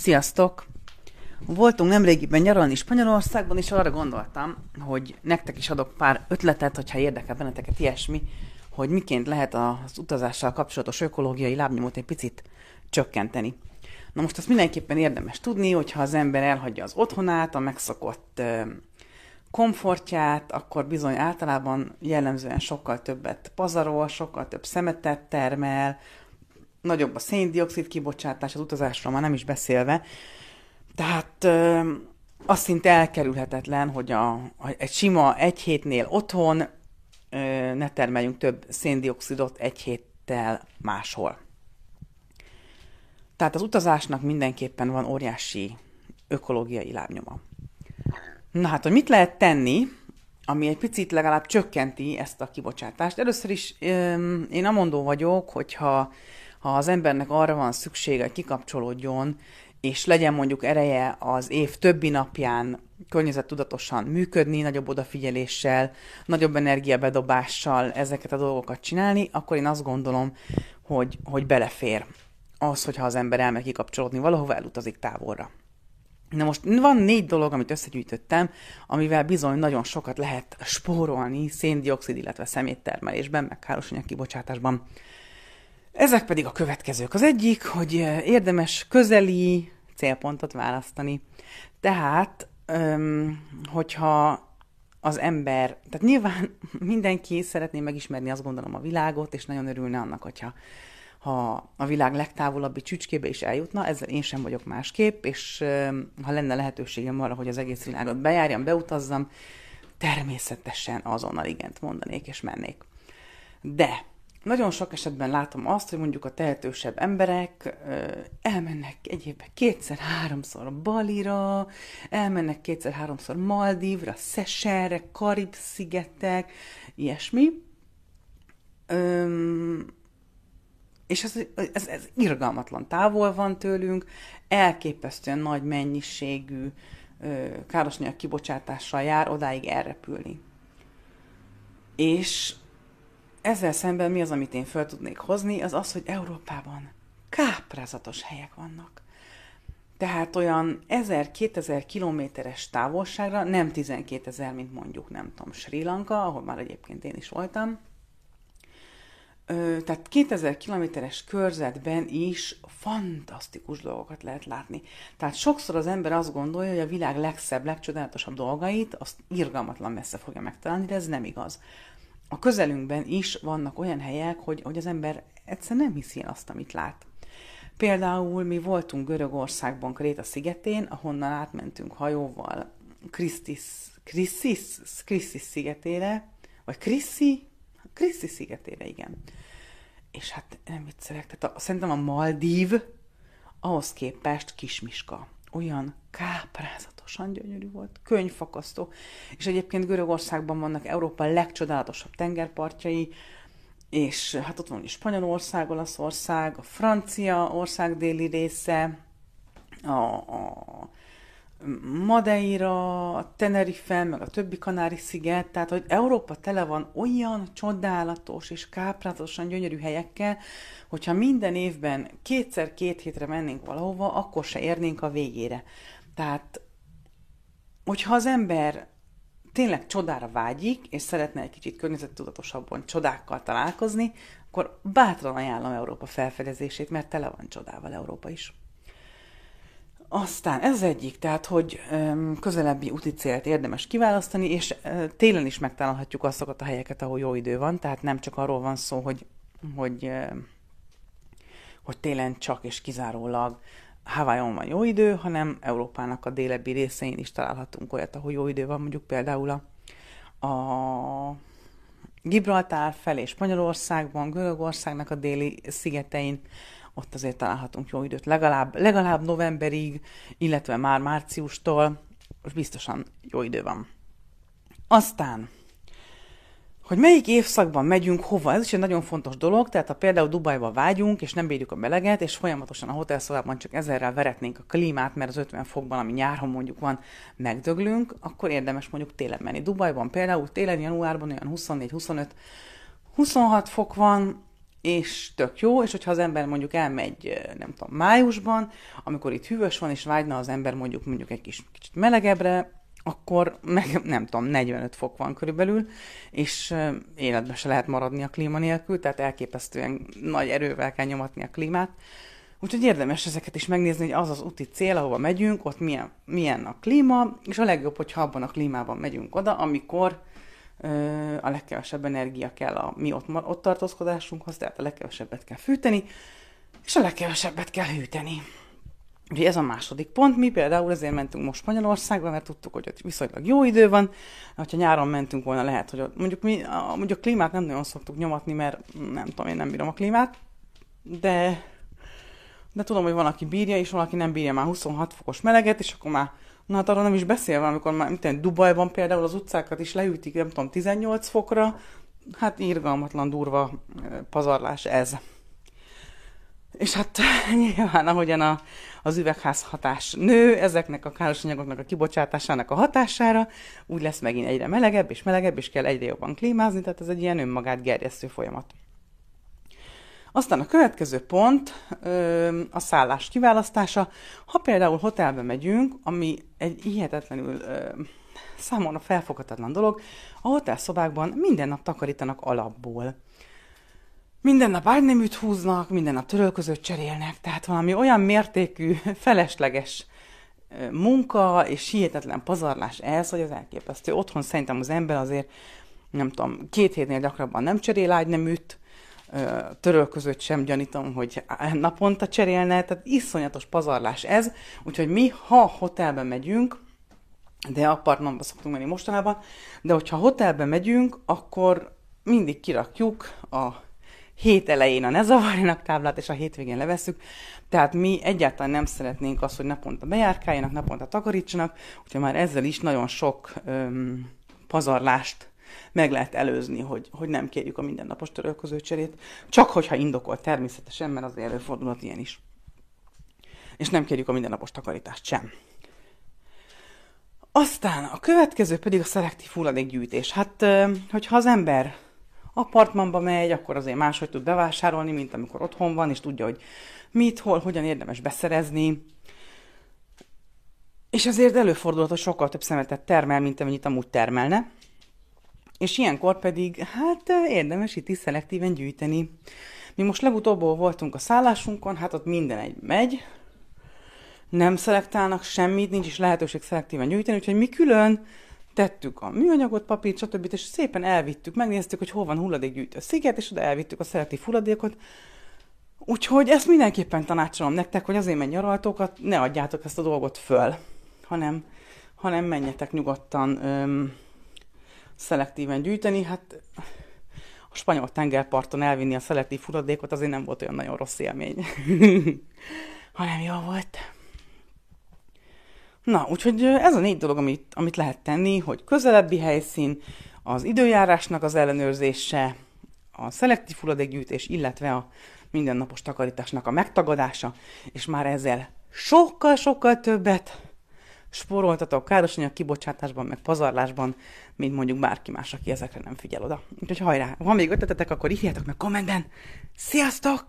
Sziasztok! Voltunk nemrégiben nyaralni Spanyolországban, és arra gondoltam, hogy nektek is adok pár ötletet, hogyha érdekel benneteket ilyesmi, hogy miként lehet az utazással kapcsolatos ökológiai lábnyomot egy picit csökkenteni. Na most azt mindenképpen érdemes tudni, hogyha az ember elhagyja az otthonát, a megszokott komfortját, akkor bizony általában jellemzően sokkal többet pazarol, sokkal több szemetet termel, nagyobb a széndiokszid kibocsátás az utazásról, már nem is beszélve. Tehát ö, azt szinte elkerülhetetlen, hogy a, a, egy sima egy hétnél otthon ö, ne termeljünk több széndiokszidot egy héttel máshol. Tehát az utazásnak mindenképpen van óriási ökológiai lábnyoma. Na hát, hogy mit lehet tenni, ami egy picit legalább csökkenti ezt a kibocsátást. Először is én amondó vagyok, hogyha ha az embernek arra van szüksége, hogy kikapcsolódjon, és legyen mondjuk ereje az év többi napján környezettudatosan működni, nagyobb odafigyeléssel, nagyobb energiabedobással ezeket a dolgokat csinálni, akkor én azt gondolom, hogy, hogy belefér az, hogyha az ember elmegy kikapcsolódni valahova, elutazik távolra. Na most van négy dolog, amit összegyűjtöttem, amivel bizony nagyon sokat lehet spórolni széndiokszid, illetve szeméttermelésben, meg károsanyag kibocsátásban. Ezek pedig a következők. Az egyik, hogy érdemes közeli célpontot választani. Tehát, hogyha az ember, tehát nyilván mindenki szeretné megismerni, azt gondolom, a világot, és nagyon örülne annak, hogyha ha a világ legtávolabbi csücskébe is eljutna, ezzel én sem vagyok másképp, és ha lenne lehetőségem arra, hogy az egész világot bejárjam, beutazzam, természetesen azonnal igent mondanék és mennék. De nagyon sok esetben látom azt, hogy mondjuk a tehetősebb emberek elmennek egy kétszer-háromszor Balira, elmennek kétszer-háromszor Maldívra, Szesselre, Karib-szigetek, ilyesmi. Öm, és ez, ez, ez irgalmatlan távol van tőlünk, elképesztően nagy mennyiségű károsanyag kibocsátással jár odáig elrepülni. És ezzel szemben mi az, amit én fel tudnék hozni, az az, hogy Európában káprázatos helyek vannak. Tehát olyan 1000-2000 kilométeres távolságra, nem 12 ezer, mint mondjuk, nem tudom, Sri Lanka, ahol már egyébként én is voltam, tehát 2000 kilométeres körzetben is fantasztikus dolgokat lehet látni. Tehát sokszor az ember azt gondolja, hogy a világ legszebb, legcsodálatosabb dolgait azt irgalmatlan messze fogja megtalálni, de ez nem igaz a közelünkben is vannak olyan helyek, hogy, hogy az ember egyszer nem hiszi azt, amit lát. Például mi voltunk Görögországban, Kréta szigetén, ahonnan átmentünk hajóval Krisztis, Krisztis, Krisztis szigetére, vagy Kriszi, Kriszi szigetére, igen. És hát nem viccelek, tehát a, szerintem a Maldív ahhoz képest kismiska. Olyan káprázat iszonyatosan gyönyörű volt, könyvfakasztó. És egyébként Görögországban vannak Európa legcsodálatosabb tengerpartjai, és hát ott van is Spanyolország, Olaszország, a Francia ország déli része, a, a Madeira, a Tenerife, meg a többi Kanári-sziget, tehát hogy Európa tele van olyan csodálatos és káprázatosan gyönyörű helyekkel, hogyha minden évben kétszer két hétre mennénk valahova, akkor se érnénk a végére. Tehát hogyha az ember tényleg csodára vágyik, és szeretne egy kicsit környezettudatosabban csodákkal találkozni, akkor bátran ajánlom Európa felfedezését, mert tele van csodával Európa is. Aztán ez egyik, tehát, hogy közelebbi úti célt érdemes kiválasztani, és télen is megtalálhatjuk azokat a helyeket, ahol jó idő van, tehát nem csak arról van szó, hogy, hogy, hogy télen csak és kizárólag Hawaiion van jó idő, hanem Európának a délebbi részein is találhatunk olyat, ahol jó idő van, mondjuk például a, a Gibraltár felé Spanyolországban, Görögországnak a déli szigetein, ott azért találhatunk jó időt legalább, legalább novemberig, illetve már márciustól, most biztosan jó idő van. Aztán hogy melyik évszakban megyünk hova, ez is egy nagyon fontos dolog, tehát ha például Dubajba vágyunk, és nem bírjuk a meleget, és folyamatosan a hotelszobában csak ezerrel veretnénk a klímát, mert az 50 fokban, ami nyáron mondjuk van, megdöglünk, akkor érdemes mondjuk télen menni. Dubajban például télen, januárban olyan 24-25, 26 fok van, és tök jó, és hogyha az ember mondjuk elmegy, nem tudom, májusban, amikor itt hűvös van, és vágyna az ember mondjuk mondjuk egy kis, kicsit melegebbre, akkor meg nem tudom, 45 fok van körülbelül, és életben se lehet maradni a klíma nélkül, tehát elképesztően nagy erővel kell nyomatni a klímát. Úgyhogy érdemes ezeket is megnézni, hogy az az úti cél, ahova megyünk, ott milyen, milyen a klíma, és a legjobb, hogyha abban a klímában megyünk oda, amikor a legkevesebb energia kell a mi ott, ott tartózkodásunkhoz, tehát a legkevesebbet kell fűteni, és a legkevesebbet kell hűteni. Ugye ez a második pont, mi például ezért mentünk most Spanyolországba, mert tudtuk, hogy ott viszonylag jó idő van, ha nyáron mentünk volna, lehet, hogy ott, mondjuk mi a, mondjuk a klímát nem nagyon szoktuk nyomatni, mert nem tudom, én nem bírom a klímát, de, de tudom, hogy van, aki bírja, és valaki nem bírja már 26 fokos meleget, és akkor már, na hát arról nem is beszélve, amikor már, mint Dubajban például az utcákat is leütik, nem tudom, 18 fokra, hát írgalmatlan durva pazarlás ez. És hát nyilván, ahogyan a, az üvegházhatás nő, ezeknek a káros anyagoknak a kibocsátásának a hatására, úgy lesz megint egyre melegebb és melegebb, és kell egyre jobban klímázni, tehát ez egy ilyen önmagát gerjesztő folyamat. Aztán a következő pont a szállás kiválasztása. Ha például hotelbe megyünk, ami egy hihetetlenül számomra felfoghatatlan dolog, a hotelszobákban minden nap takarítanak alapból minden nap ágyneműt húznak, minden nap törölközőt cserélnek, tehát valami olyan mértékű, felesleges munka és hihetetlen pazarlás ez, hogy az elképesztő. Otthon szerintem az ember azért, nem tudom, két hétnél gyakrabban nem cserél ágyneműt, törölközőt sem gyanítom, hogy naponta cserélne, tehát iszonyatos pazarlás ez, úgyhogy mi, ha hotelbe megyünk, de apartmanba szoktunk menni mostanában, de hogyha hotelbe megyünk, akkor mindig kirakjuk a hét elején a ne zavarjanak táblát, és a hétvégén levesszük. Tehát mi egyáltalán nem szeretnénk azt, hogy naponta bejárkáljanak, naponta takarítsanak, úgyhogy már ezzel is nagyon sok öm, pazarlást meg lehet előzni, hogy, hogy nem kérjük a mindennapos törölközőcserét, csak hogyha indokolt természetesen, mert azért előfordulhat ilyen is. És nem kérjük a mindennapos takarítást sem. Aztán a következő pedig a szelektív hulladékgyűjtés. Hát, hogyha az ember apartmanba megy, akkor azért máshogy tud bevásárolni, mint amikor otthon van, és tudja, hogy mit, hol, hogyan érdemes beszerezni. És ezért előfordulhat, hogy sokkal több szemetet termel, mint amennyit amúgy termelne. És ilyenkor pedig, hát érdemes itt is szelektíven gyűjteni. Mi most legutóbb voltunk a szállásunkon, hát ott minden egy megy, nem szelektálnak semmit, nincs is lehetőség szelektíven gyűjteni, úgyhogy mi külön tettük a műanyagot, papírt, stb. és szépen elvittük, megnéztük, hogy hol van hulladékgyűjtő sziget, és oda elvittük a szelektív hulladékot. Úgyhogy ezt mindenképpen tanácsolom nektek, hogy azért menj nyaraltókat, ne adjátok ezt a dolgot föl, hanem, hanem menjetek nyugodtan öm, szelektíven gyűjteni. Hát a spanyol tengerparton elvinni a szelektív hulladékot azért nem volt olyan nagyon rossz élmény, hanem jó volt. Na, úgyhogy ez a négy dolog, amit, amit lehet tenni, hogy közelebbi helyszín, az időjárásnak az ellenőrzése, a szelektív hulladékgyűjtés, illetve a mindennapos takarításnak a megtagadása, és már ezzel sokkal-sokkal többet spóroltatok károsanyag kibocsátásban, meg pazarlásban, mint mondjuk bárki más, aki ezekre nem figyel oda. Úgyhogy hajrá! Ha még ötletetek, akkor írjátok meg kommenten. Sziasztok!